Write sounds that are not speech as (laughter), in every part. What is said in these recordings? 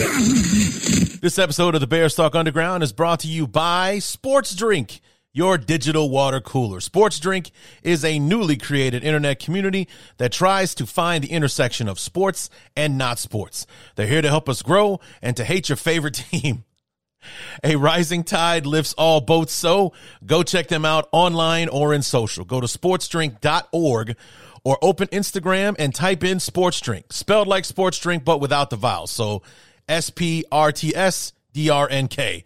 This episode of the Bears Talk Underground is brought to you by Sports Drink, your digital water cooler. Sports Drink is a newly created internet community that tries to find the intersection of sports and not sports. They're here to help us grow and to hate your favorite (laughs) team. A rising tide lifts all boats, so go check them out online or in social. Go to sportsdrink.org or open Instagram and type in sports drink, spelled like sports drink, but without the vowels. So S P R T S D R N K.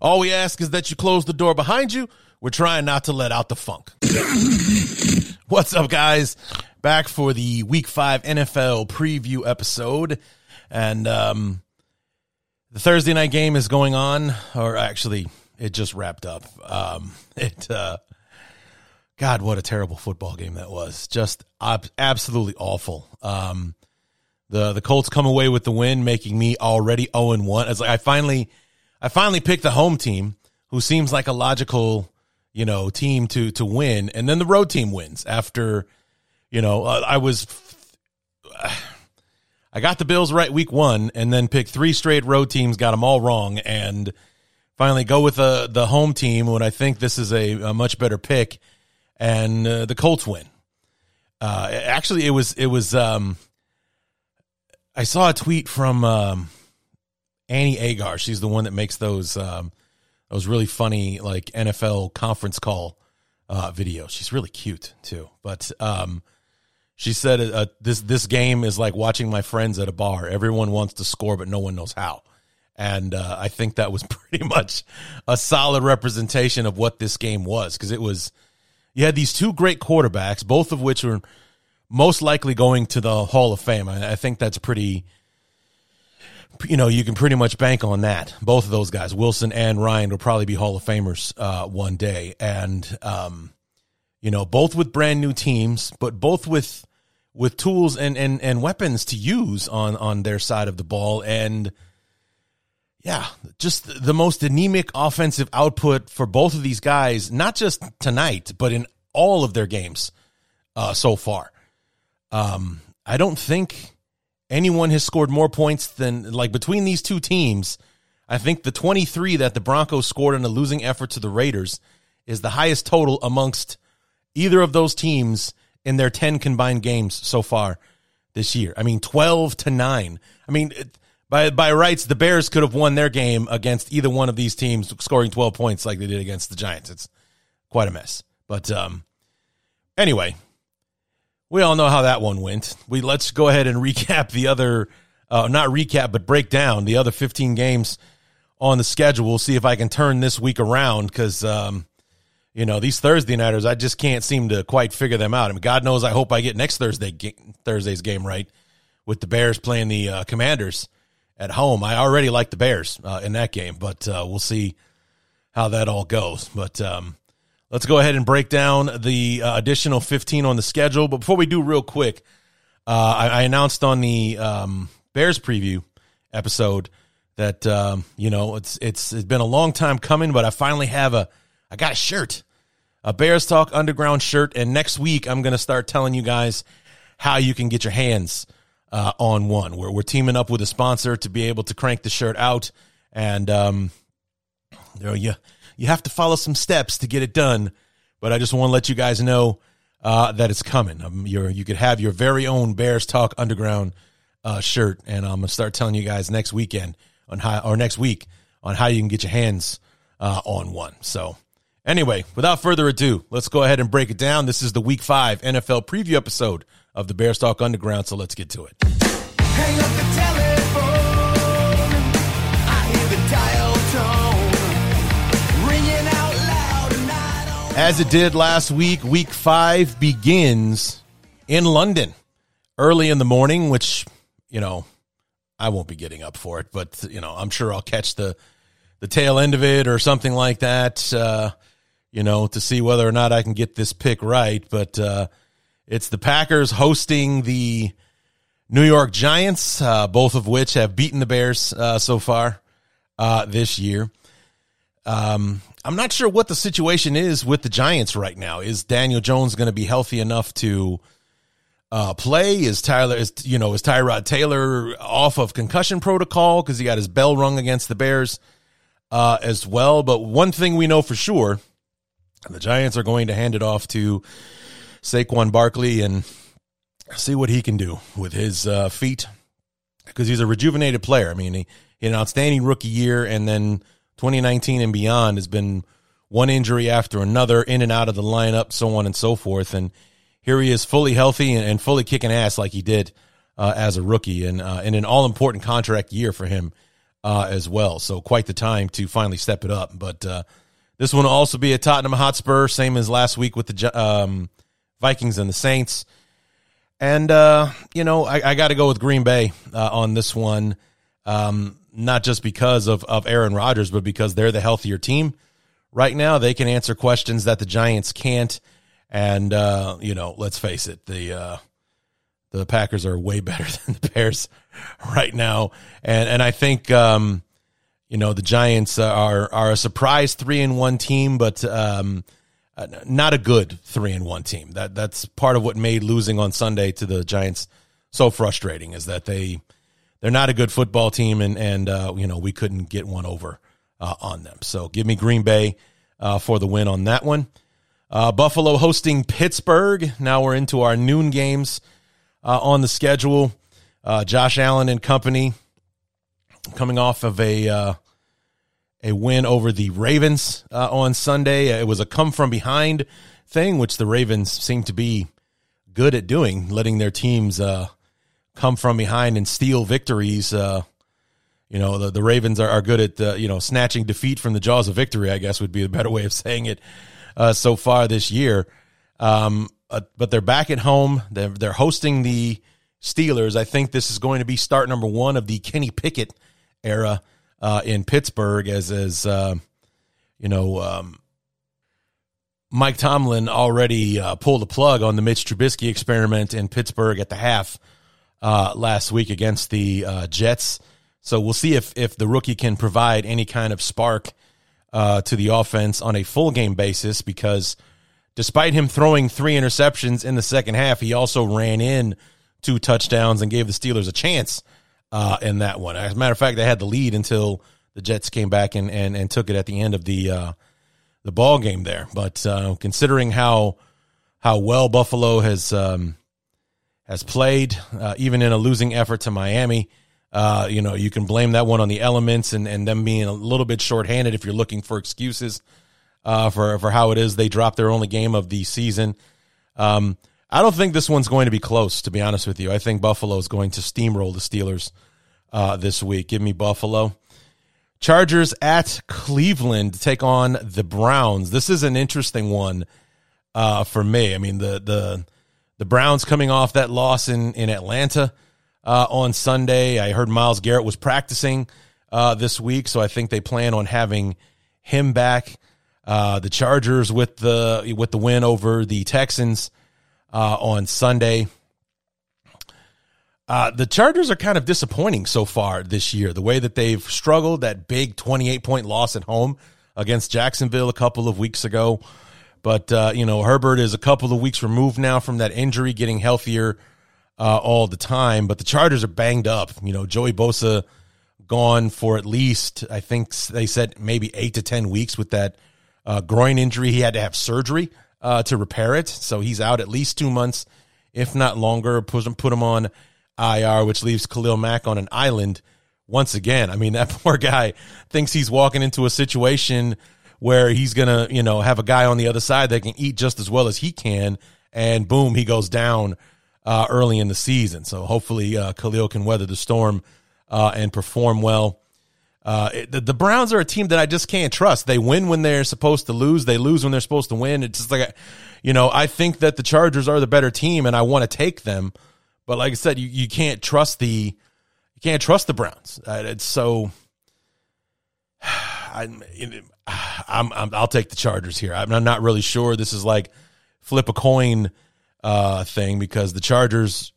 All we ask is that you close the door behind you. We're trying not to let out the funk. (laughs) What's up, guys? Back for the week five NFL preview episode. And, um, the Thursday night game is going on, or actually, it just wrapped up. Um, (laughs) it, uh, God, what a terrible football game that was! Just ab- absolutely awful. Um, the the Colts come away with the win, making me already zero and one. It's like I finally, I finally picked the home team, who seems like a logical, you know, team to to win, and then the road team wins after, you know, uh, I was. (sighs) I got the Bills right week one, and then picked three straight road teams, got them all wrong, and finally go with the the home team when I think this is a, a much better pick, and uh, the Colts win. Uh, actually, it was it was. Um, I saw a tweet from um, Annie Agar. She's the one that makes those um, those really funny like NFL conference call uh, videos. She's really cute too, but. Um, she said, uh, "This this game is like watching my friends at a bar. Everyone wants to score, but no one knows how." And uh, I think that was (laughs) pretty much a solid representation of what this game was because it was. You had these two great quarterbacks, both of which were most likely going to the Hall of Fame. I, I think that's pretty. You know, you can pretty much bank on that. Both of those guys, Wilson and Ryan, will probably be Hall of Famers uh, one day, and um, you know, both with brand new teams, but both with with tools and and and weapons to use on on their side of the ball and yeah, just the most anemic offensive output for both of these guys, not just tonight, but in all of their games uh, so far. Um, I don't think anyone has scored more points than like between these two teams. I think the 23 that the Broncos scored in a losing effort to the Raiders is the highest total amongst either of those teams in their 10 combined games so far this year. I mean, 12 to 9. I mean, by by rights, the Bears could have won their game against either one of these teams, scoring 12 points like they did against the Giants. It's quite a mess. But um, anyway, we all know how that one went. We let's go ahead and (laughs) recap the other, uh, not recap, but break down the other 15 games on the schedule. We'll see if I can turn this week around because um, you know, these Thursday nighters, I just can't seem to quite figure them out. I mean, God knows, I hope I get next Thursday Thursday's game right with the Bears playing the uh, Commanders at home. I already like the Bears uh, in that game, but uh, we'll see how that all goes. But um, let's go ahead and break down the uh, additional 15 on the schedule. But before we do, real quick, uh, I, I, announced on the um, Bears preview episode that um, you know it's it's it's been a long time coming, but I finally have a I got a shirt a Bears Talk Underground shirt. And next week, I'm going to start telling you guys how you can get your hands uh, on one. We're, we're teaming up with a sponsor to be able to crank the shirt out. And, um, you you have to follow some steps to get it done. But I just want to let you guys know uh, that it's coming. Um, you could have your very own Bears Talk Underground uh, shirt. And I'm to start telling you guys next weekend on how, or next week on how you can get your hands uh, on one. So, Anyway, without further ado, let's go ahead and break it down. This is the week five NFL preview episode of the Bears Talk Underground, so let's get to it. As it did last week, week five begins in London early in the morning, which, you know, I won't be getting up for it, but you know, I'm sure I'll catch the the tail end of it or something like that. Uh, you know, to see whether or not I can get this pick right. But uh, it's the Packers hosting the New York Giants, uh, both of which have beaten the Bears uh, so far uh, this year. Um, I'm not sure what the situation is with the Giants right now. Is Daniel Jones going to be healthy enough to uh, play? Is Tyler is you know is Tyrod Taylor off of concussion protocol because he got his bell rung against the Bears uh, as well? But one thing we know for sure, the Giants are going to hand it off to Saquon Barkley and see what he can do with his uh, feet because he's a rejuvenated player. I mean, he, he had an outstanding rookie year and then 2019 and beyond has been one injury after another, in and out of the lineup, so on and so forth. And here he is, fully healthy and, and fully kicking ass like he did uh, as a rookie, and uh, in an all important contract year for him uh, as well. So quite the time to finally step it up. But uh, this one will also be a Tottenham Hotspur, same as last week with the um, Vikings and the Saints. And uh, you know, I, I got to go with Green Bay uh, on this one. Um, not just because of, of Aaron Rodgers, but because they're the healthier team right now. They can answer questions that the Giants can't. And, uh, you know, let's face it, the, uh, the Packers are way (laughs) better than the Bears right now. And, and I think, um, you know, the Giants are, are a surprise three and one team, but, um, not a good three and one team. That that's part of what made losing on Sunday to the Giants so frustrating is that they, they're not a good football team, and and uh, you know we couldn't get one over uh, on them. So give me Green Bay uh, for the win on that one. Uh, Buffalo hosting Pittsburgh. Now we're into our noon games uh, on the schedule. Uh, Josh Allen and company coming off of a a win over the Ravens on Sunday. It was a come from behind thing, which the Ravens seem to be good at doing, letting their teams come from behind and steal victories. Uh, you know, the, the Ravens are, are good at, uh, you know, snatching defeat from the jaws of victory, I guess would be a better way of saying it uh, so far this year. Um, uh, but they're back at home. They're, they're hosting the Steelers. I think this is going to be start number one of the Kenny Pickett era uh, in Pittsburgh as, as uh, you know, um, Mike Tomlin already pulled the plug on the Mitch Trubisky experiment in Pittsburgh at the half uh, last week against the uh, Jets. So we'll see if if the rookie can provide any kind of spark uh, to the offense on a full game basis. Because despite him throwing three interceptions in the second half, he also ran in two touchdowns and gave the Steelers a chance uh, in that one. As a matter of fact, they had the lead until the Jets came back and and, and took it at the end of the uh, the ball game there. But uh, considering how how well Buffalo has um, has played, uh, even in a losing effort to Miami. Uh, you know, you can blame that one on the elements and, and them being a little bit shorthanded if you're looking for excuses uh, for, for how it is they dropped their only game of the season. Um, I don't think this one's going to be close, to be honest with you. I think Buffalo is going to steamroll the Steelers uh, this week. Give me Buffalo. Chargers at Cleveland take on the Browns. This is an interesting one uh, for me. I mean, the the the Browns coming off that loss in in Atlanta uh, on Sunday. I heard Myles Garrett was practicing uh, this week, so I think they plan on having him back. Uh, the Chargers with the with the win over the Texans uh, on Sunday. Uh, the Chargers are kind of disappointing so far this year. The way that they've struggled, that big 28 point loss at home against Jacksonville a couple of weeks ago. But, uh, you know, Herbert is a couple of weeks removed now from that injury, getting healthier uh, all the time. But the Chargers are banged up. You know, Joey Bosa gone for at least, I think they said maybe eight to 10 weeks with that uh, groin injury. He had to have surgery uh, to repair it. So he's out at least two months, if not longer. Put him, put him on IR, which leaves Khalil Mack on an island once again. I mean, that (laughs) poor guy thinks he's walking into a situation where he's going to, you know, have a guy on the other side that can eat just as well as he can. And boom, he goes down uh, early in the season. So hopefully uh, Khalil can weather the storm uh, and perform well. Uh, it, the, the, Browns are a team that I just can't trust. They win when they're supposed to lose. They lose when they're supposed to win. It's just like, you know, I think that the Chargers are the better team and I want to take them. But like I said, you, you can't trust the, you can't trust the Browns. Uh, it's so. I'm, I'm, I'm, I'll take the Chargers here. I'm not really sure. This is like flip a coin uh, thing because the Chargers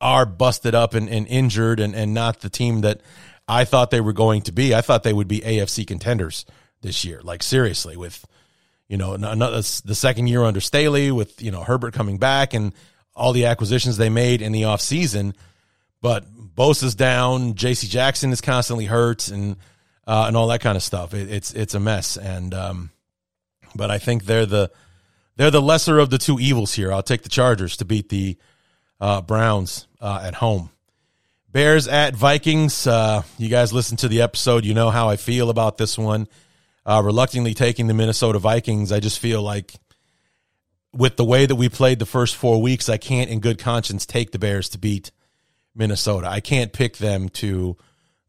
are busted up and, and injured and, and not the team that I thought they were going to be. I thought they would be AFC contenders this year. Like seriously, with you know another, the second year under Staley, with you know Herbert coming back and all the acquisitions they made in the offseason. But Bosa's down, J.C. Jackson is constantly hurt, and uh, and all that kind of stuff. It, it's it's a mess. And um, but I think they're the they're the lesser of the two evils here. I'll take the Chargers to beat the uh, Browns uh, at home. Bears at Vikings. Uh, you guys listen to the episode. You know how I feel about this one. Uh, reluctantly taking the Minnesota Vikings. I just feel like with the way that we played the first four weeks, I can't, in good conscience, take the Bears to beat Minnesota. I can't pick them to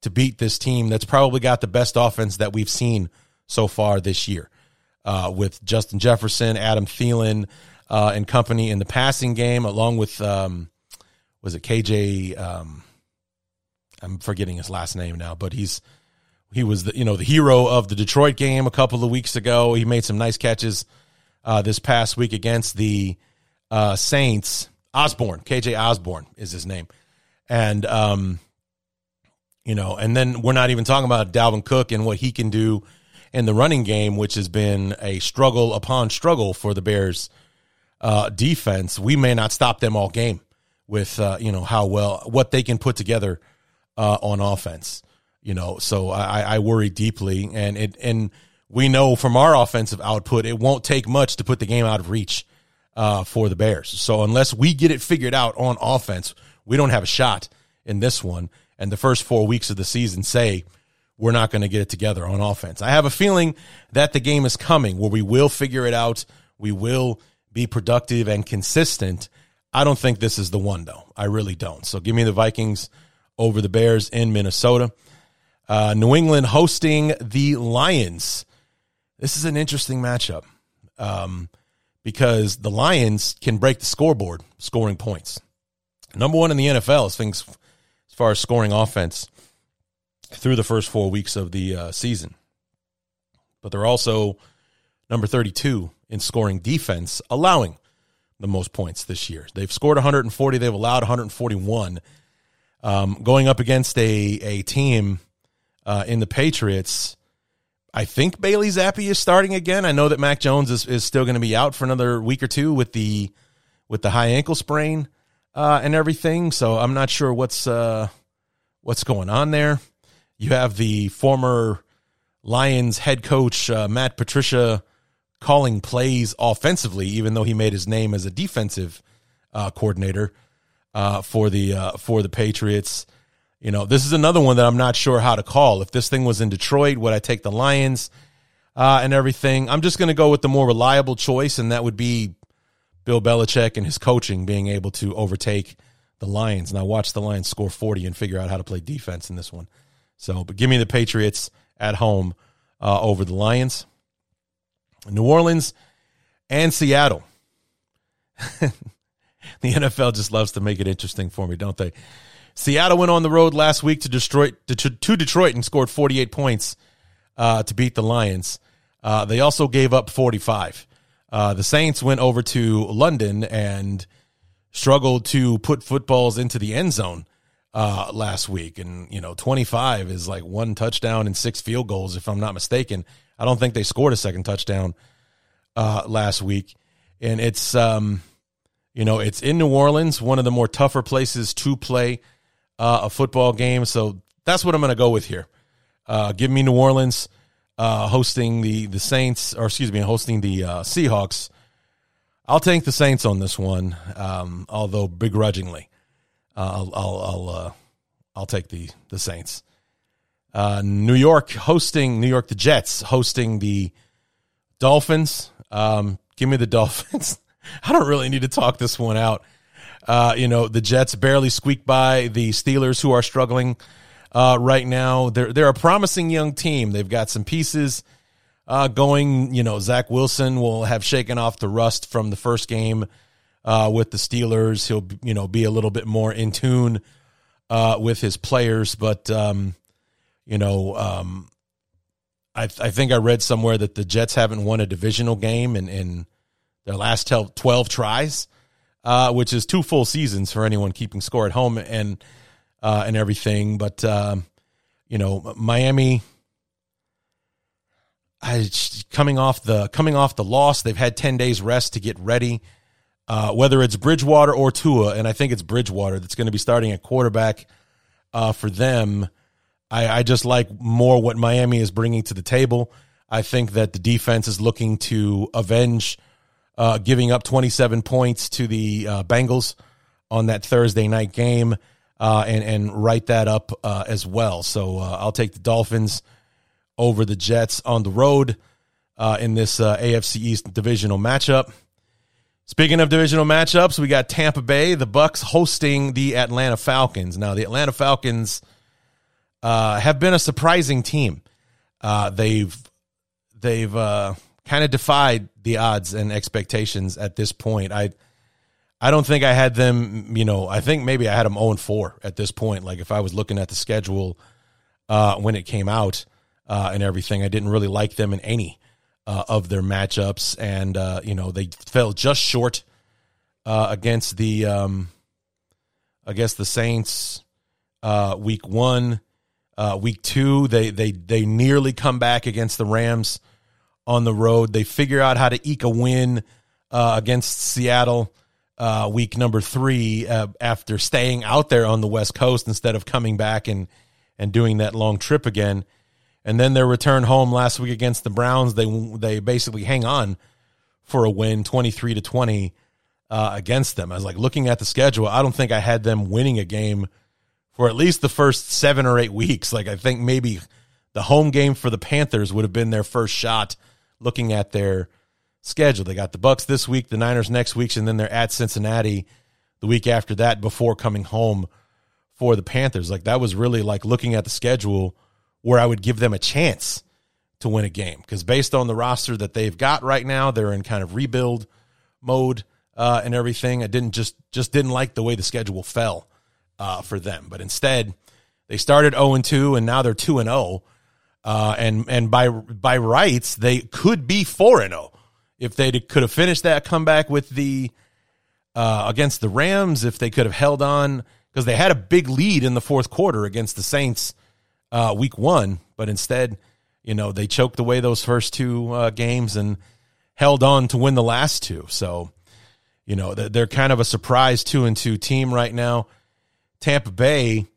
to beat this team that's probably got the best offense that we've seen so far this year, uh, with Justin Jefferson, Adam Thielen, uh, and company in the passing game, along with um, was it KJ? Um, I'm forgetting his last name now, but he's he was the you know the hero of the Detroit game a couple of weeks ago. He made some nice catches uh, this past week against the uh, Saints. Osborne, KJ Osborne is his name, and um, you know, and then we're not even talking about Dalvin Cook and what he can do in the running game, which has been a struggle upon struggle for the Bears uh, defense. We may not stop them all game with uh, you know how well what they can put together uh, on offense. You know, so I, I worry deeply, and it and we know from our offensive output, it won't take much to put the game out of reach uh, for the Bears. So unless we get it figured out on offense, we don't have a shot in this one. And the first four weeks of the season say we're not going to get it together on offense. I have a feeling that the game is coming where we will figure it out. We will be productive and consistent. I don't think this is the one, though. I really don't. So give me the Vikings over the Bears in Minnesota. Uh, New England hosting the Lions. This is an interesting matchup um, because the Lions can break the scoreboard scoring points. Number one in the NFL is things as far as scoring offense through the first four weeks of the uh, season. But they're also number 32 in scoring defense, allowing the most points this year. They've scored 140, they've allowed 141. Um, going up against a, a team uh, in the Patriots I think Bailey Zappe is starting again. I know that Mac Jones is, is still going to be out for another week or two with the with the high ankle sprain uh, and everything. So I'm not sure what's uh, what's going on there. You have the former Lions head coach uh, Matt Patricia calling plays offensively, even though he made his name as a defensive uh, coordinator uh, for the uh, for the Patriots. You know, this is another one that I'm not sure how to call. If this thing was in Detroit, would I take the Lions and everything? I'm just going to go with the more reliable choice, and that would be Bill Belichick and his coaching being able to overtake the Lions. And I watched the Lions score 40 and figure out how to play defense in this one. So, but give me the Patriots at home uh, over the Lions. New Orleans and Seattle. (laughs) the NFL just loves to make it interesting for me, don't they? Seattle went on the road last week to Detroit to, Detroit and scored 48 points uh, to beat the Lions. Uh, they also gave up 45. Uh, the Saints went over to London and struggled to put footballs into the end zone uh, last week. And, you know, 25 is like one touchdown and six field goals, if I'm not mistaken. I don't think they scored a second touchdown uh, last week. And it's, um, you know, it's in New Orleans, one of the more tougher places to play uh, a football game. So that's what I'm going to go with here. Uh, give me New Orleans uh, hosting the the Saints, or excuse me, hosting the uh, Seahawks. I'll take the Saints on this one, um, although begrudgingly. Uh, I'll I'll I'll, uh, I'll, take the the Saints. New York hosting New York, the Jets hosting the Dolphins. Um, give me the (laughs) Dolphins. I don't really need to talk this one out. Uh, you know, the Jets barely squeaked by the Steelers, who are struggling uh, right now. They're they're a promising young team. They've got some pieces uh, going. You know, Zach Wilson will have shaken off the rust from the first game uh, with the Steelers. He'll you know be a little bit more in tune uh, with his players, but um, you know, um, I, I think I read somewhere that the Jets haven't won a divisional game in, in their last 12 tries, uh, which is two full seasons for anyone keeping score at home and uh, and everything. But um, you know, Miami. I, coming off the coming off the loss, they've had ten days rest to get ready. Uh, whether it's Bridgewater or Tua, and I think it's Bridgewater that's going to be starting at quarterback uh, for them. I, I just like more what Miami is bringing to the table. I think that the defense is looking to avenge uh, giving up 27 points to the uh, Bengals on that Thursday night game uh, and, and write that up uh, as well. So uh, I'll take the Dolphins over the Jets on the road uh, in this AFC East divisional matchup. Speaking of divisional matchups, we got Tampa Bay, the Bucks hosting the Atlanta Falcons. Now, the Atlanta Falcons uh, have been a surprising team. Uh, they've they've uh, kind of defied the odds and expectations at this point. I I don't think I had them. You know, I think maybe I had them 0 4 at this point. Like if I was looking at the schedule uh, when it came out uh, and everything, I didn't really like them in any uh, of their matchups, and you know they fell just short against the um, against the Saints week one. Uh, week two, they they they nearly come back against the Rams on the road. They figure out how to eke a win uh, against Seattle uh, week number three uh, after staying out there on the West Coast instead of coming back and and doing that long trip again. And then their return home last week against the Browns, they they basically hang on for a win, twenty three to twenty uh, against them. I was like looking at the schedule. I don't think I had them winning a game for at least the first seven or eight weeks. Like I think maybe the home game for the Panthers would have been their first shot looking at their schedule. They got the Bucks this week, the Niners next week, and then they're at Cincinnati the week after that before coming home for the Panthers. Like that was really like looking at the schedule where I would give them a chance to win a game because based on the roster that they've got right now, they're in kind of rebuild mode uh, and everything. I didn't just just didn't like the way the schedule fell uh, for them. But instead, they started 0 and 2, and now they're 2 and 0. Uh, and and by by rights, they could be 4 and 0 if they could have finished that comeback with the uh, against the Rams. If they could have held on because they had a big lead in the fourth quarter against the Saints uh, week one, but instead, you know, they choked away those first two uh, games and held on to win the last two. So, you know, they're kind of a surprise two and two team right now. Tampa Bay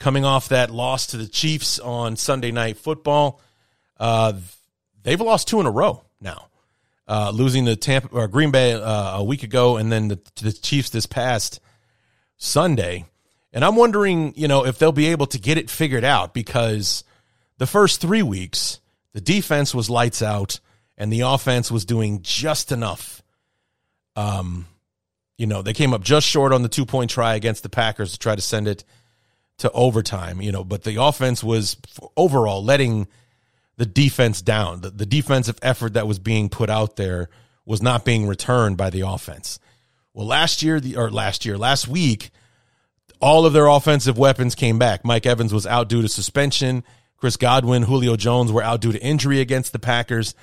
coming off that loss to the Chiefs on Sunday Night Football. Uh, they've lost two in a row now, uh, losing to Tampa or Green Bay uh, a week ago, and then the, the Chiefs this past Sunday. And I'm wondering, you know, if they'll be able to get it figured out because the first three weeks the defense was lights out and the offense was doing just enough um, you know, they came up just short on the two point try against the Packers to try to send it to overtime, you know, but the offense was overall letting the defense down. The, the defensive effort that was being put out there was not being returned by the offense. Well, last year, the, or last year, last week, all of their offensive weapons came back. Mike Evans was out due to suspension. Chris Godwin, Julio Jones were out due to injury against the Packers.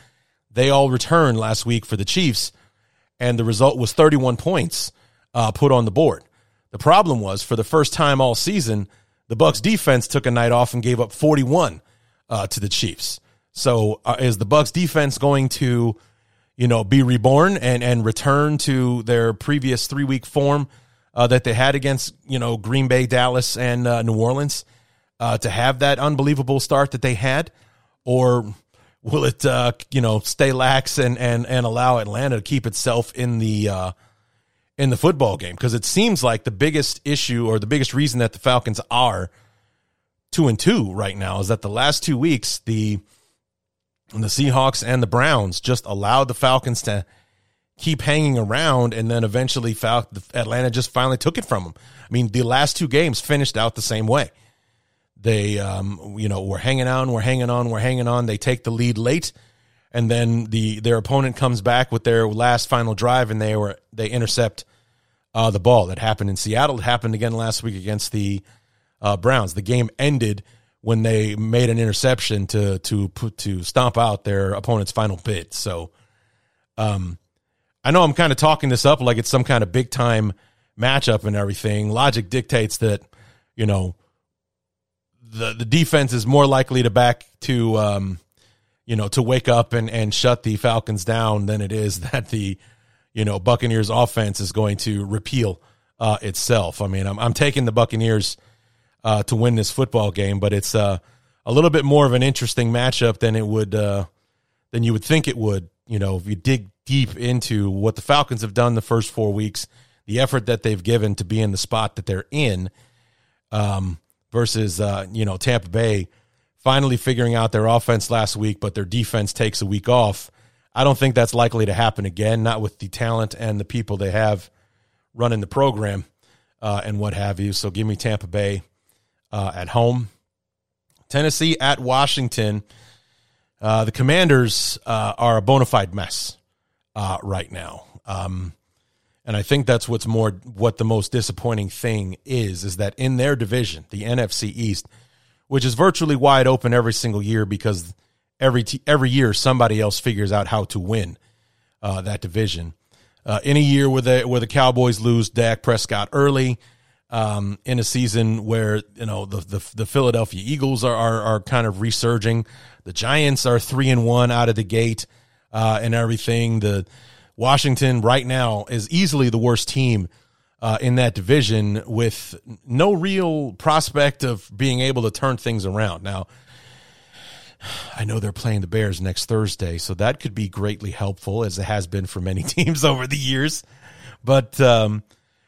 They all returned last week for the Chiefs and the result was 31 points uh, put on the board. The problem was for the first time all season, the Bucks defense took a night off and gave up 41 uh, to the Chiefs. So uh, is the Bucks defense going to, you know, be reborn and and return to their previous three week form uh, that they had against you know Green Bay, Dallas, and uh, New Orleans uh, to have that unbelievable start that they had, or will it uh, you know stay lax and and and allow Atlanta to keep itself in the uh, in the football game? Because it seems like the biggest issue or the biggest reason that the Falcons are two and two right now is that the last two weeks the the Seahawks and the Browns just allowed the Falcons to keep hanging around and then eventually Fal- Atlanta just finally took it from them. I mean, the last two games finished out the same way. They, um, you know, were hanging on, we're hanging on, we're hanging on. They take the lead late, and then the their opponent comes back with their last final drive, and they were they intercept uh, the ball. That happened in Seattle. It happened again last week against the uh, Browns. The game ended when they made an interception to to put to stomp out their opponent's final bid. So, um, I know I'm kind of talking this up like it's some kind of big time matchup and everything. Logic dictates that you know the the defense is more likely to back to um, you know to wake up and and shut the Falcons down than it is (laughs) that the you know Buccaneers offense is going to repeal uh, itself. I mean, I'm I'm taking the Buccaneers uh, to win this football game, but it's uh, a little bit more of an interesting matchup than it would uh, than you would think it would. You know, if you dig deep into what the Falcons have done the first four weeks, the effort that they've given to be in the spot that they're in. Um, versus uh, you know Tampa Bay finally figuring out their offense last week, but their defense takes a week off. I don't think that's likely to happen again, not with the talent and the people they have running the program uh, and what have you. So give me Tampa Bay uh, at home. Tennessee at Washington. Uh, the Commanders uh, are a bona fide mess uh, right now. Um, and I think that's what's more what the most disappointing thing is is that in their division, the NFC East, which is virtually wide open every single year because every t- every year somebody else figures out how to win uh, that division. Uh, in a year where the where the Cowboys lose Dak Prescott early, um, in a season where you know the the, the Philadelphia Eagles are, are, are kind of resurging, the Giants are three and one out of the gate, uh, and everything. The Washington right now is easily the worst team uh, in that division with no real prospect of being able to turn things around. Now, I know they're playing the Bears next Thursday, so that could be greatly helpful, as it has been for many (laughs) teams over the years. But um,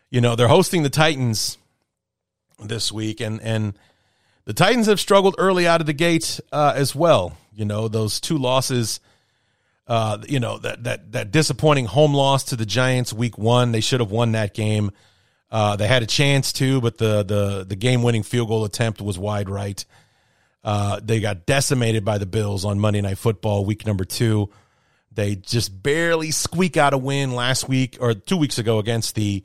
you know they're hosting the Titans this week, and and the Titans have struggled early out of the gate uh, as well. You know those two losses uh, you know that that that disappointing home loss to the Giants week one. They should have won that game. Uh, they had a chance to, but the the the game winning field goal attempt was wide right. Uh, they got decimated by the Bills on Monday Night Football week number two. They just barely squeak out a win last week or two weeks ago against the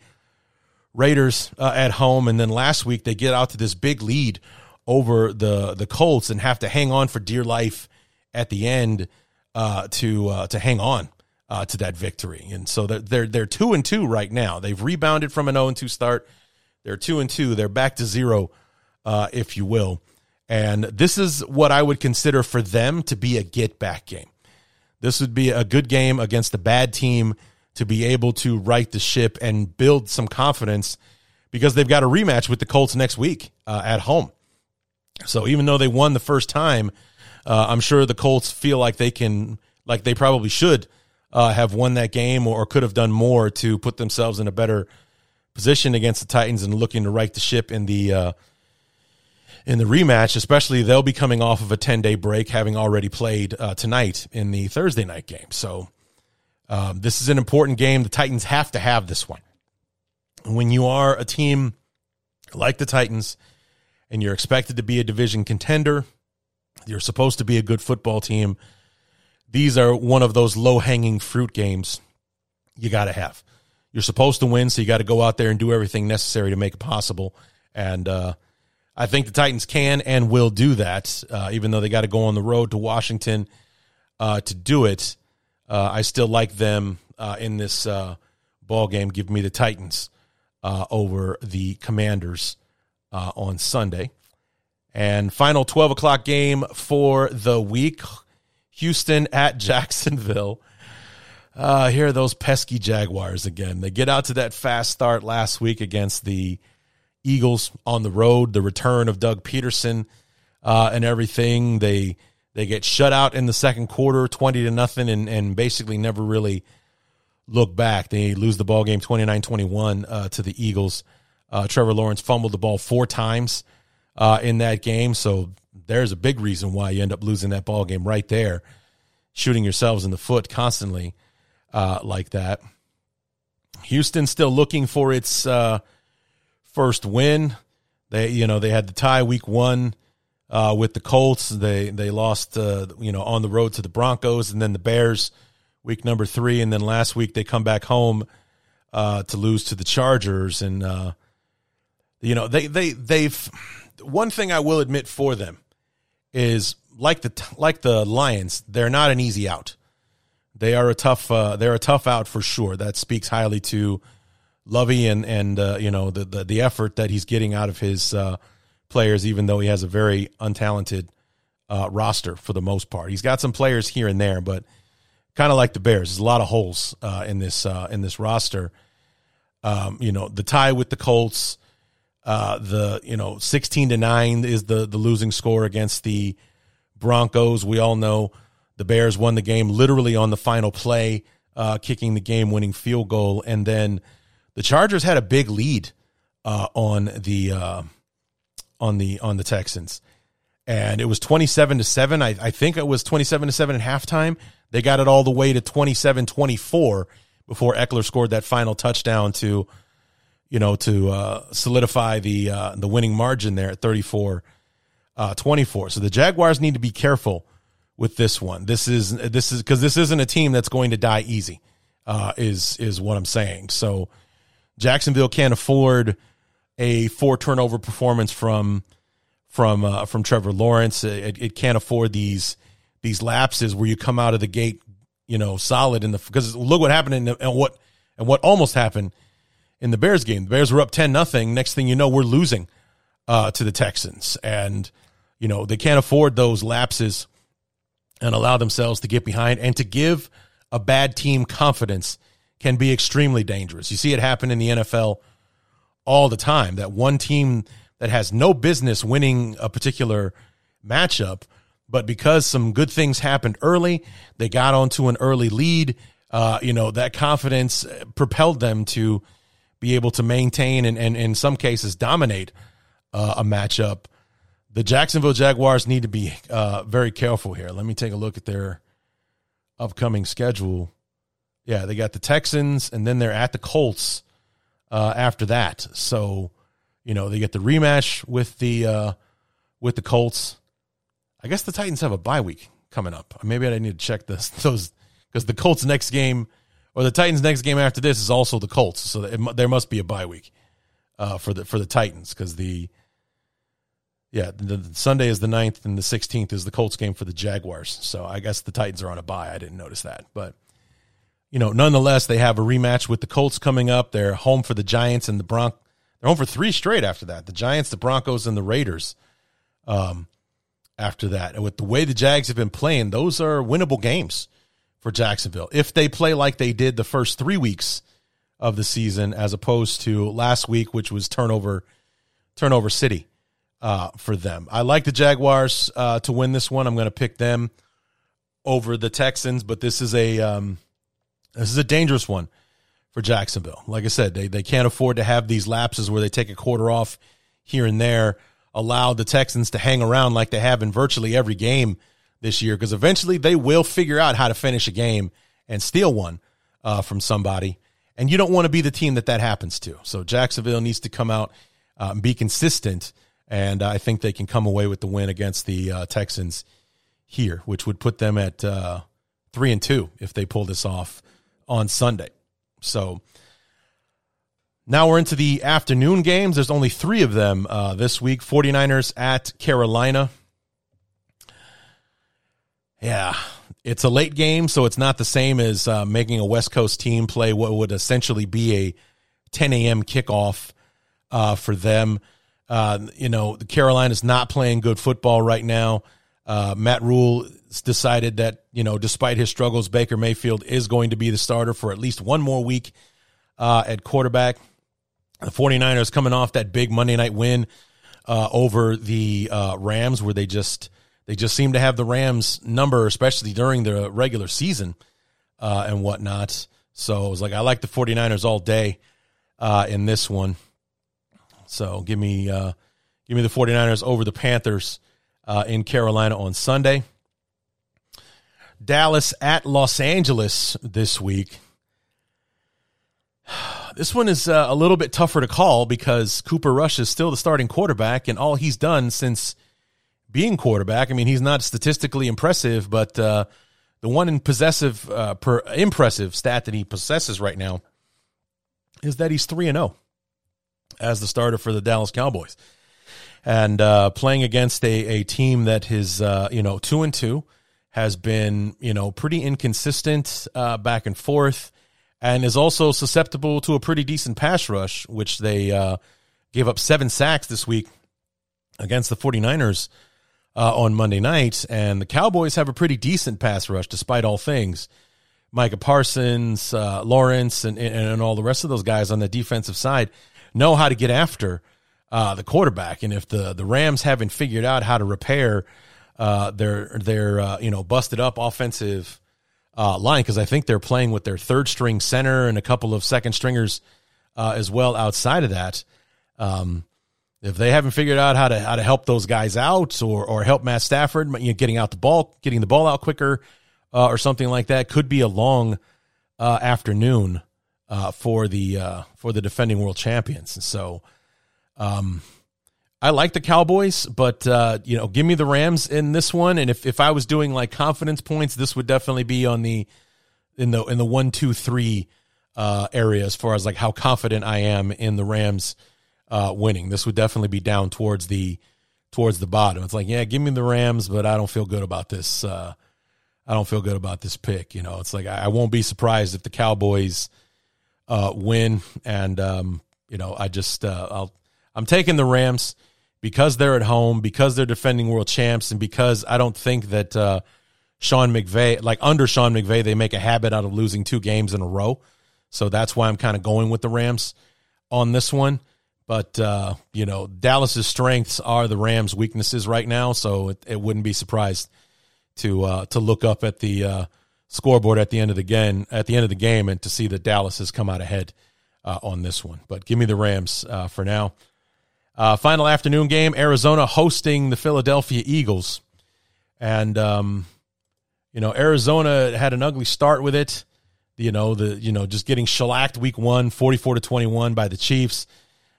Raiders uh, at home, and then last week they get out to this big lead over the the Colts and have to hang on for dear life at the end uh, to uh, to hang on uh, to that victory. And so they're, they're they're two and two right now. They've rebounded from an zero oh and two start. They're two and two. They're back to zero, uh, if you will. And this is what I would consider for them to be a get back game. This would be a good game against a bad team to be able to right the ship and build some confidence because they've got a rematch with the Colts next week uh, at home. So even though they won the first time, uh, I'm sure the Colts feel like they can, like they probably should uh, have won that game or, could have done more to put themselves in a better position against the Titans and looking to right the ship in the uh, in the rematch. Especially they'll be coming off of a 10 day break, having already played uh, tonight in the Thursday night game. So um, this is an important game. The Titans have to have this one. When you are a team like the Titans and you're expected to be a division contender you're supposed to be a good football team. These are one of those low hanging fruit games you got to have. You're supposed to win, so you got to go out there and do everything necessary to make it possible. And uh, I think the Titans can and will do that, uh, even though they got to go on the road to Washington uh, to do it. Uh, I still like them uh, in this uh, ball game. Give me the Titans over the Commanders on Sunday. And final 12 o'clock game for the week Houston at (laughs) Jacksonville. Uh, here are those pesky Jaguars again. They get out to that fast start last week against the Eagles on the road, the return of Doug Pederson uh, and everything. They they get shut out in the second quarter, 20 to nothing, and, and basically never really look back. They lose the ball game 29 21 uh, to the Eagles. Uh, Trevor Lawrence fumbled the ball four times uh, in that game. So there's a big reason why you end up losing that ball game right there, shooting yourselves in the foot constantly uh, like that. Houston still looking for its uh, first win. They, you know, they had the tie week one uh, with the Colts. They they lost, uh, you know, on the road to the Broncos, and then the Bears week number three, and then last week they come back home uh, to lose to the Chargers, and uh, you know they they they've one thing I will admit for them is like the like the Lions, they're not an easy out. They are a tough uh, they're a tough out for sure. That speaks highly to Lovie and and uh, you know the, the, the effort that he's getting out of his uh, players, even though he has a very untalented uh, roster for the most part. He's got some players here and there, but kind of like the Bears, there's a lot of holes uh, in this uh, in this roster. Um, you know, the tie with the Colts, uh, the you know sixteen to nine is the the losing score against the Broncos. We all know the Bears won the game literally on the final play, uh, kicking the game winning field goal, and then the Chargers had a big lead uh, on the on the on the Texans, and it was twenty seven to seven. I, I think it was twenty seven to seven at halftime. They got it all the way to 27-24 before Ekeler scored that final touchdown to you know, to uh, solidify the uh, the winning margin there at 34 uh, 24. So the Jaguars need to be careful with this one. This is this is because this isn't a team that's going to die easy. Uh, is is what I'm saying. So Jacksonville can't afford a four turnover performance from from uh, from Trevor Lawrence. It, it can't afford these these lapses where you come out of the gate, you know, solid in the because look what happened in the, and what and what almost happened in the Bears game. The Bears were up 10 nothing. Next thing you know, we're losing uh, to the Texans. And, you know, they can't afford those lapses and allow themselves to get behind and to give a bad team confidence can be extremely dangerous. You see it happen in the NFL all the time that one team that has no business winning a particular matchup, but because some good things happened early, they got onto an early lead. Uh, you know, that confidence propelled them to be able to maintain and, and in some cases dominate uh, a matchup. The Jacksonville Jaguars need to be uh, very careful here. Let me take a look at their upcoming schedule. Yeah, they got the Texans, and then they're at the Colts uh, after that. So, you know, they get the rematch with the uh, with the Colts. I guess the Titans have a bye week coming up. Maybe I need to check this (laughs) those because the Colts next game or the Titans' next game after this is also the Colts. So it, there must be a bye week uh, for the for the Titans because the yeah the, the, Sunday is the 9th and the sixteenth is the Colts game for the Jaguars. So I guess the Titans are on a bye. I didn't notice that, but you know, nonetheless, they have a rematch with the Colts coming up. They're home for the Giants and the Bronc. They're home for three straight after that. The Giants, the Broncos, and the Raiders. Um, after that, and with the way the Jags have been playing, those are winnable games for Jacksonville if they play like they did the first three weeks of the season, as opposed to last week, which was turnover turnover city uh, for them. I like the Jaguars uh, to win this one. I'm going to pick them over the Texans, but this is a um, this is a dangerous one for Jacksonville. Like I said, they they can't afford to have these lapses where they take a quarter off here and there. Allow the Texans to hang around like they have in virtually every game this year because eventually they will figure out how to finish a game and steal one uh, from somebody. And you don't want to be the team that that happens to. So Jacksonville needs to come out uh, and be consistent. And I think they can come away with the win against the uh, Texans here, which would put them at uh, three and two if they pull this off on Sunday. So now we're into the afternoon games. There's only three of them uh, this week 49ers at Carolina. Yeah, it's a late game, so it's not the same as uh, making a West Coast team play what would essentially be a 10 a.m. kickoff uh, for them. Uh, you know, the Carolina's not playing good football right now. Uh, Matt Rhule decided that, you know, despite his struggles, Baker Mayfield is going to be the starter for at least one more week uh, at quarterback. The 49ers coming off that big Monday night win uh, over the Rams, where they just – they just seem to have the Rams number, especially during the regular season uh, and whatnot. So it was like, I like the 49ers all day uh, in this one. So give me uh, give me the 49ers over the Panthers uh, in Carolina on Sunday. Dallas at Los Angeles this week. (sighs) This one is uh, a little bit tougher to call because Cooper Rush is still the starting quarterback, and all he's done since – being quarterback. I mean, he's not statistically impressive, but uh, the one in possessive, uh, per, impressive stat that he possesses right now is that he's three and zero oh as the starter for the Dallas Cowboys. And uh, playing against a, a team that is uh, you know two and two has been you know pretty inconsistent uh, back and forth, and is also susceptible to a pretty decent pass rush, which they uh, gave up seven sacks this week against the 49ers uh, on Monday night, and the Cowboys have a pretty decent pass rush despite all things. Micah Parsons, uh, Lawrence, and, and, and all the rest of those guys on the defensive side know how to get after uh, the quarterback. And if the the Rams haven't figured out how to repair uh, their their uh, you know busted up offensive uh, line, because I think they're playing with their third string center and a couple of second stringers uh, as well outside of that. Um, if they haven't figured out how to how to help those guys out or or help Matt Stafford, you know, getting out the ball, getting the ball out quicker, uh, or something like that, could be a long afternoon for the for the defending world champions. And so um, I like the Cowboys, but uh, you know, give me the Rams in this one. And if, if I was doing like confidence points, this would definitely be on the in the in the one, two, three uh, area as far as like how confident I am in the Rams uh, winning. This would definitely be down towards the towards the bottom. It's like, yeah, give me the Rams, but I don't feel good about this. Uh, I don't feel good about this pick. You know, it's like I, I won't be surprised if the Cowboys uh, win, and um, you know, I just uh, I'll I'm taking the Rams because they're at home, because they're defending world champs, and because I don't think that uh, Sean McVay, like under Sean McVay, they make a habit out of losing two games in a row. So that's why I'm kind of going with the Rams on this one. But uh, you know, Dallas's strengths are the Rams' weaknesses right now, so it, it wouldn't be surprised to uh, to look up at the uh, scoreboard at the end of the game at the end of the game and to see that Dallas has come out ahead uh, on this one. But give me the Rams uh, for now. Uh, final afternoon game: Arizona hosting the Philadelphia Eagles, and um, you know Arizona had an ugly start with it. You know the you know just getting shellacked week one, 44 to twenty one by the Chiefs,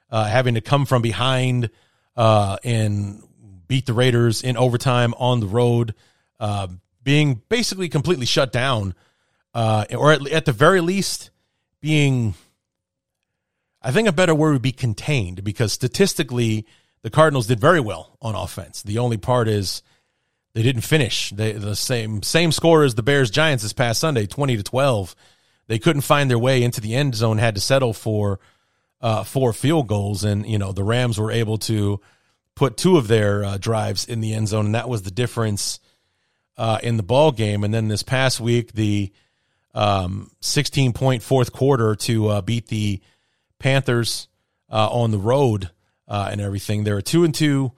uh, having to come from behind uh, and beat the Raiders in overtime on the road, uh, being basically completely shut down, uh, or at, at the very least being I think a better word would be contained because statistically, the Cardinals did very well on offense. The only part is they didn't finish. They the same same score as the Bears Giants this past Sunday, twenty to twelve. They couldn't find their way into the end zone. Had to settle for uh, four field goals, and you know the Rams were able to put two of their uh, drives in the end zone, and that was the difference uh, in the ball game. And then this past week, the um, sixteen point fourth quarter to uh, beat the Panthers uh, on the road uh, and everything. They're a two and two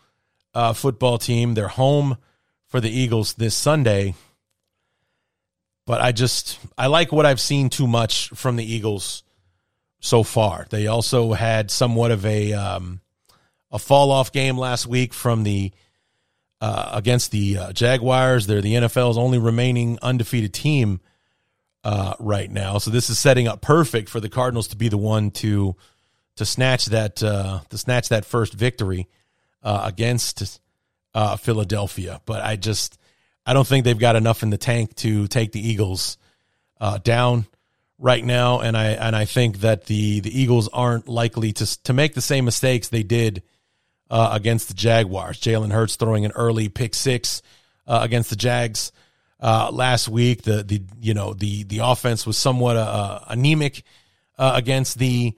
uh, football team. They're home for the Eagles this Sunday. But I just I like what I've seen too much from the Eagles so far. They also had somewhat of a um, a fall off game last week from the uh, against the uh, Jaguars. They're the NFL's only remaining undefeated team uh, right now. So this is setting up perfect for the Cardinals to be the one to to snatch that uh, to snatch that first victory uh, against uh, Philadelphia. But I just I don't think they've got enough in the tank to take the Eagles uh, down right now, and I and I think that the the Eagles aren't likely to to make the same mistakes they did uh, against the Jaguars. Jalen Hurts throwing an early pick six uh, against the Jags uh, last week. The the you know the the offense was somewhat uh, uh, anemic uh, against the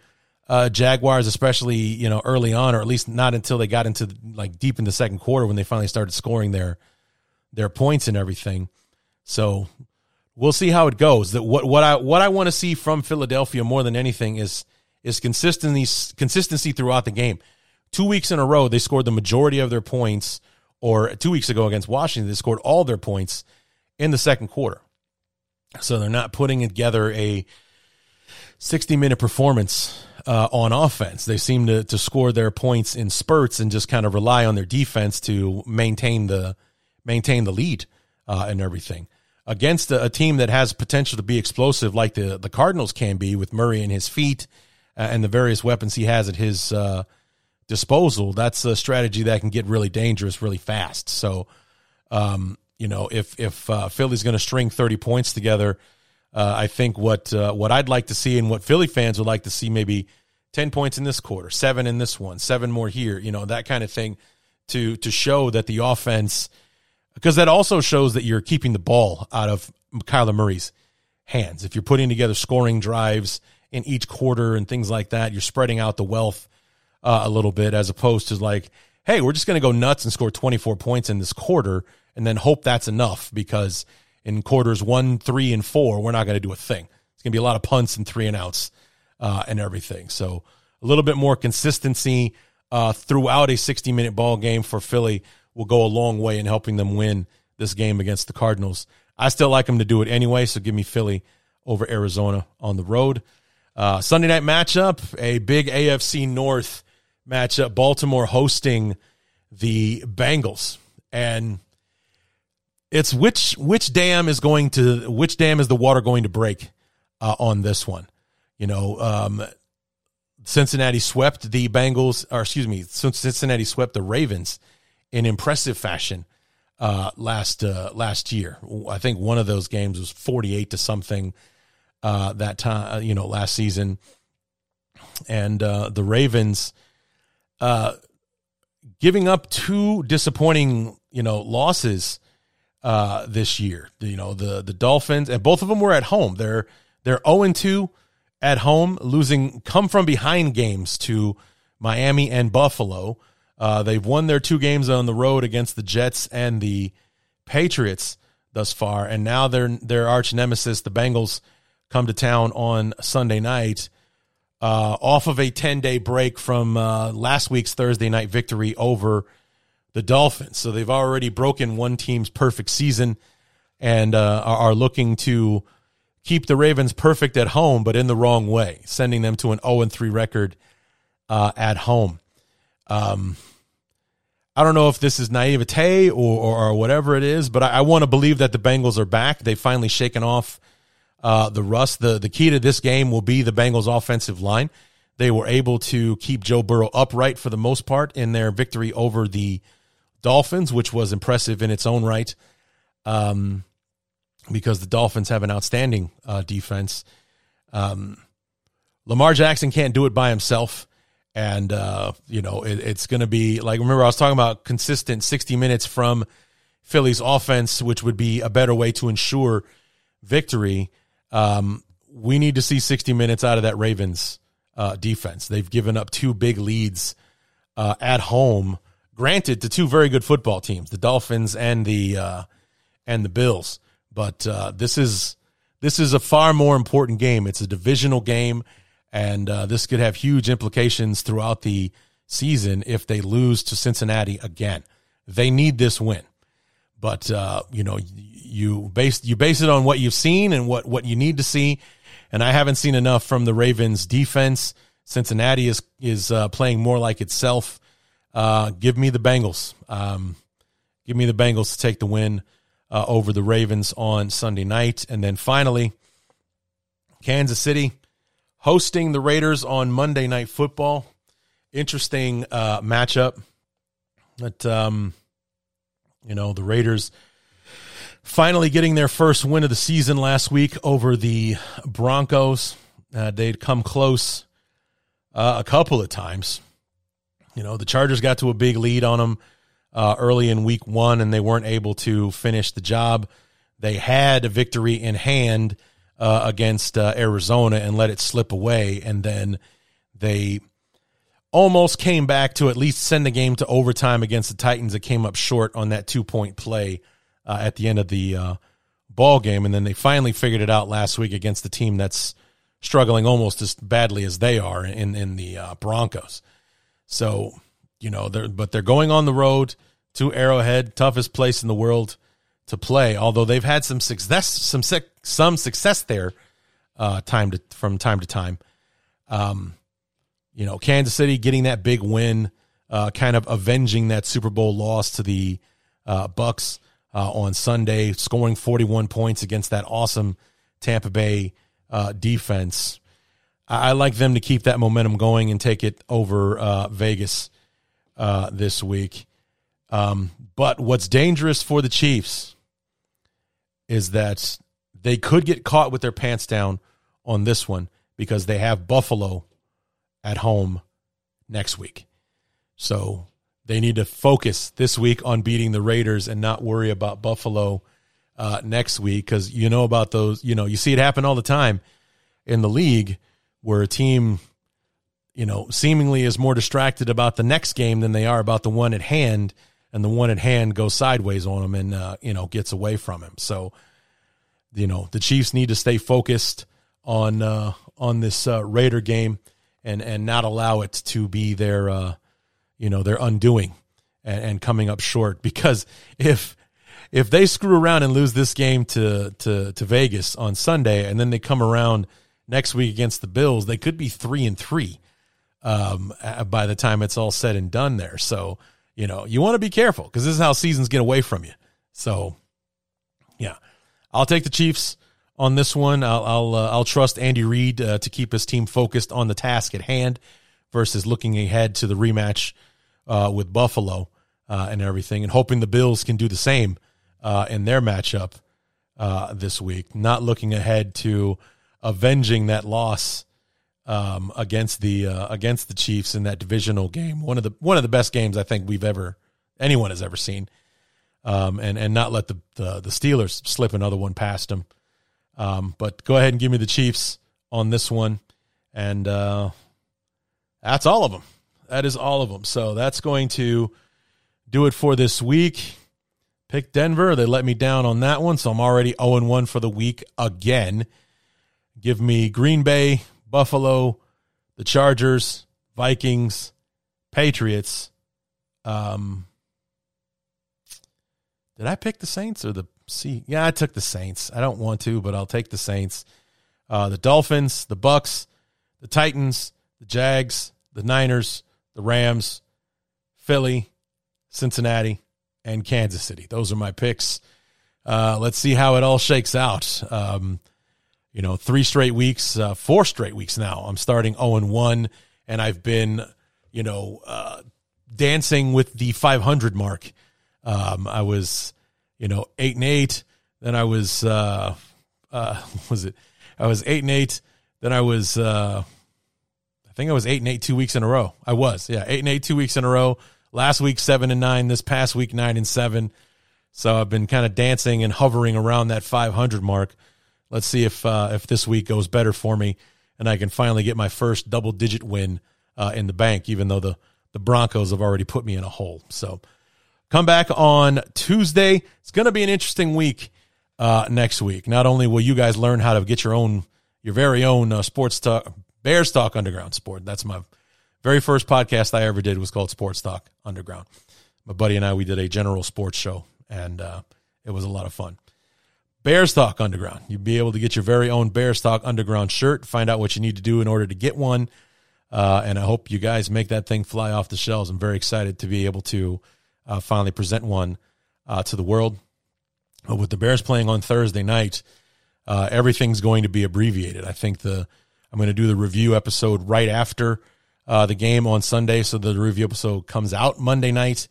uh, Jaguars, especially you know early on, or at least not until they got into like deep in the second quarter when they finally started scoring their their points and everything. So we'll see how it goes. That what what I what I want to see from Philadelphia more than anything is is consistency consistency throughout the game. Two weeks in a row, they scored the majority of their points. Or two weeks ago against Washington, they scored all their points in the second quarter. So they're not putting together a 60 minute performance uh, on offense. They seem to, to score their points in spurts and just kind of rely on their defense to maintain the maintain the lead uh, and everything. Against a, a, team that has potential to be explosive, like the the Cardinals can be, with Murray and his feet uh, and the various weapons he has at his uh, disposal, that's a strategy that can get really dangerous really fast. So, um, you know, if if uh, Philly's going to string thirty points together, uh, I think what uh, what I'd like to see and what Philly fans would like to see maybe ten points in this quarter, seven in this one, seven more here, you know, that kind of thing. to to show that the offense because that also shows that you're keeping the ball out of Kyler Murray's hands. If you're putting together scoring drives in each quarter and things like that, you're spreading out the wealth uh, a little bit as opposed to like, hey, we're just going to go nuts and score 24 points in this quarter and then hope that's enough because in quarters one, three, and four, we're not going to do a thing. It's going to be a lot of punts and three and outs uh, and everything. So a little bit more consistency uh, throughout a 60 minute ball game for Philly will go a long way in helping them win this game against the Cardinals. I still like them to do it anyway, so give me Philly over Arizona on the road. Uh, Sunday night matchup, a big AFC North matchup. Baltimore hosting the Bengals, and it's which which dam is going to which dam is the water going to break uh, on this one? You know, um, Cincinnati swept the Bengals, or excuse me, Cincinnati swept the Ravens in impressive fashion uh, last uh, last year. I think one of those games was forty eight to something uh, that time. Uh, you know, last season, and uh, the Ravens uh, giving up two disappointing you know losses uh, this year. You know, the the Dolphins and both of them were at home. They're they're 0 2 at home, losing come from behind games to Miami and Buffalo. Uh, they've won their two games on the road against the Jets and the Patriots thus far, and now their their arch nemesis, the Bengals, come to town on Sunday night, uh, off of a ten day break from uh, last week's Thursday night victory over the Dolphins. So they've already broken one team's perfect season and uh, are looking to keep the Ravens perfect at home, but in the wrong way, sending them to an 0 3 record uh, at home. Um, I don't know if this is naivete or, or, or whatever it is, but I, I want to believe that the Bengals are back. They've finally shaken off uh, the rust. The, the key to this game will be the Bengals' offensive line. They were able to keep Joe Burrow upright for the most part in their victory over the Dolphins, which was impressive in its own right, um, because the Dolphins have an outstanding uh, defense. Um, Lamar Jackson can't do it by himself. And, uh, you know, it, it's going to be like, remember, I was talking about consistent 60 minutes from Philly's offense, which would be a better way to ensure victory. Um, we need to see 60 minutes out of that Ravens uh, defense. They've given up two big leads uh, at home granted to two very good football teams, the Dolphins and the uh, and the Bills. But uh, this is this is a far more important game. It's a divisional game, and uh, this could have huge implications throughout the season if they lose to Cincinnati again. They need this win, but uh, you know you base you base it on what you've seen and what what you need to see. And I haven't seen enough from the Ravens defense. Cincinnati is is uh, playing more like itself. Uh, give me the Bengals. Um, give me the Bengals to take the win uh, over the Ravens on Sunday night. And then finally, Kansas City hosting the Raiders on Monday Night Football. Interesting uh, matchup. But, um, you know, the Raiders finally getting their first win of the season last week over the Broncos. Uh, they'd come close uh, a couple of times. You know, the Chargers got to a big lead on them uh, early in week one, and they weren't able to finish the job. They had a victory in hand uh, against uh, Arizona and let it slip away, and then they almost came back to at least send the game to overtime against the Titans. It came up short on that two point play uh, at the end of the uh, ball game, and then they finally figured it out last week against the team that's struggling almost as badly as they are in in the uh, Broncos. So, you know, they're but they're going on the road to Arrowhead, toughest place in the world to play. Although they've had some success, some some success there, uh, time to from time to time. Um, you know, Kansas City getting that big win, uh, kind of avenging that Super Bowl loss to the uh, Bucs uh, on Sunday, scoring 41 points against that awesome Tampa Bay uh, defense. I, like them to keep that momentum going and take it over uh, Vegas uh, this week. Um, but what's dangerous for the Chiefs is that they could get caught with their pants down on this one because they have Buffalo at home next week. So they need to focus this week on beating the Raiders and not worry about Buffalo uh, next week because you know about those. You know, you see it happen all the time in the league where a team, you know, seemingly is more distracted about the next game than they are about the one at hand, and the one at hand goes sideways on them and uh, you know gets away from him. So, you know, the Chiefs need to stay focused on uh, on this uh, Raider game and and not allow it to be their uh, you know their undoing and, and coming up short (laughs) because if if they screw around and lose this game to to to Vegas on Sunday and then they come around next week against the Bills, they could be three and three um, by the time it's all said and done there. So you know you want to be careful because this is how seasons get away from you. So yeah, I'll take the Chiefs on this one. I'll I'll, uh, I'll trust Andy Reid uh, to keep his team focused on the task at hand versus looking ahead to the rematch uh, with Buffalo uh, and everything, and hoping the Bills can do the same uh, in their matchup uh, this week. Not looking ahead to avenging that loss um, against the against the Chiefs in that divisional game. One of the one of the best games I think we've ever anyone has ever seen. Um, and and not let the, the the Steelers slip another one past them. Um, but go ahead and give me the Chiefs on this one. And uh, that's all of them. That is all of them. So that's going to do it for this week. Pick Denver. They let me down on that one. So I'm already 0 1 for the week again. Give me Green Bay, Buffalo, the Chargers, Vikings, Patriots. Um, did I pick the Saints or the see. Yeah, I took the Saints. I don't want to, but I'll take the Saints. Uh, the Dolphins, the Bucs, the Titans, the Jags, the Niners, the Rams, Philly, Cincinnati, and Kansas City. Those are my picks. Uh, let's see how it all shakes out. Um, you know, three straight weeks, uh, four straight weeks now. I'm starting 0 and 1, and I've been, you know, uh, dancing with the 500 mark. Um, I was you know, eight and eight. Then I was, uh, uh, (laughs) was it? I was eight and eight. Then I was, uh, I think I was eight and eight two weeks in a row. I was, yeah, eight and eight two weeks in a row. Last week seven and nine. This past week nine and seven. So I've been kind of dancing and hovering around that 500 mark. Let's see if uh, if this week goes better for me and I can finally get my first double digit win uh, in the bank, even though the the Broncos have already put me in a hole. So Come back on Tuesday. It's going to be an interesting week uh, next week. Not only will you guys learn how to get your own, your very own uh, sports talk, Bears Talk Underground Sport. That's my very first podcast I ever did was called Sports Talk Underground. My buddy and I, we did a general sports show, and uh, it was a lot of fun. Bears Talk Underground. You'll be able to get your very own Bears Talk Underground shirt, find out what you need to do in order to get one. Uh, and I hope you guys make that thing fly off the shelves. I'm very excited to be able to uh, finally present one uh, to the world. But with the Bears playing on Thursday night, uh, everything's going to be abbreviated. I think the I'm going to do the review episode right after uh, the game on Sunday, so the review episode comes out Monday night,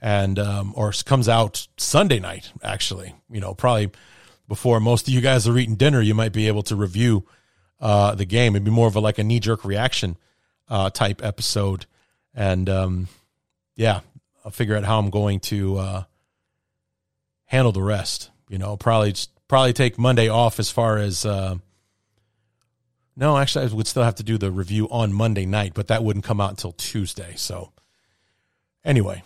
and um, or comes out Sunday night. Actually, you know, probably before most of you guys are eating dinner, you might be able to review uh, the game. It'd be more of a like a knee jerk reaction uh, type episode, and um, yeah, I'll figure out how I'm going to uh, handle the rest. You know, probably probably take Monday off as far as. Uh, no, actually, I would still have to do the review on Monday night, but that wouldn't come out until Tuesday. So, anyway,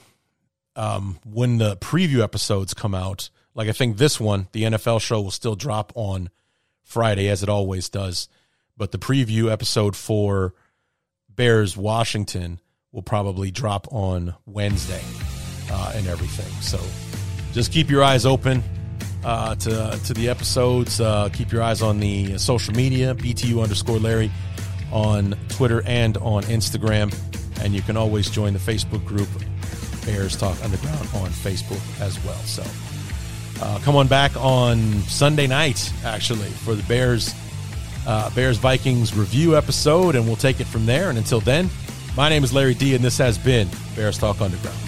um, when the preview episodes come out, like I think this one, the NFL show will still drop on Friday as it always does, but the preview episode for Bears Washington will probably drop on Wednesday uh, and everything. So just keep your eyes open uh, to to the episodes. Uh, keep your eyes on the social media, BTU underscore Larry on Twitter and on Instagram. And you can always join the Facebook group Bears Talk Underground on Facebook as well. So uh, come on back on Sunday night, actually, for the Bears uh, Bears Vikings review episode, and we'll take it from there. And until then, my name is Larry D, and this has been Bears Talk Underground.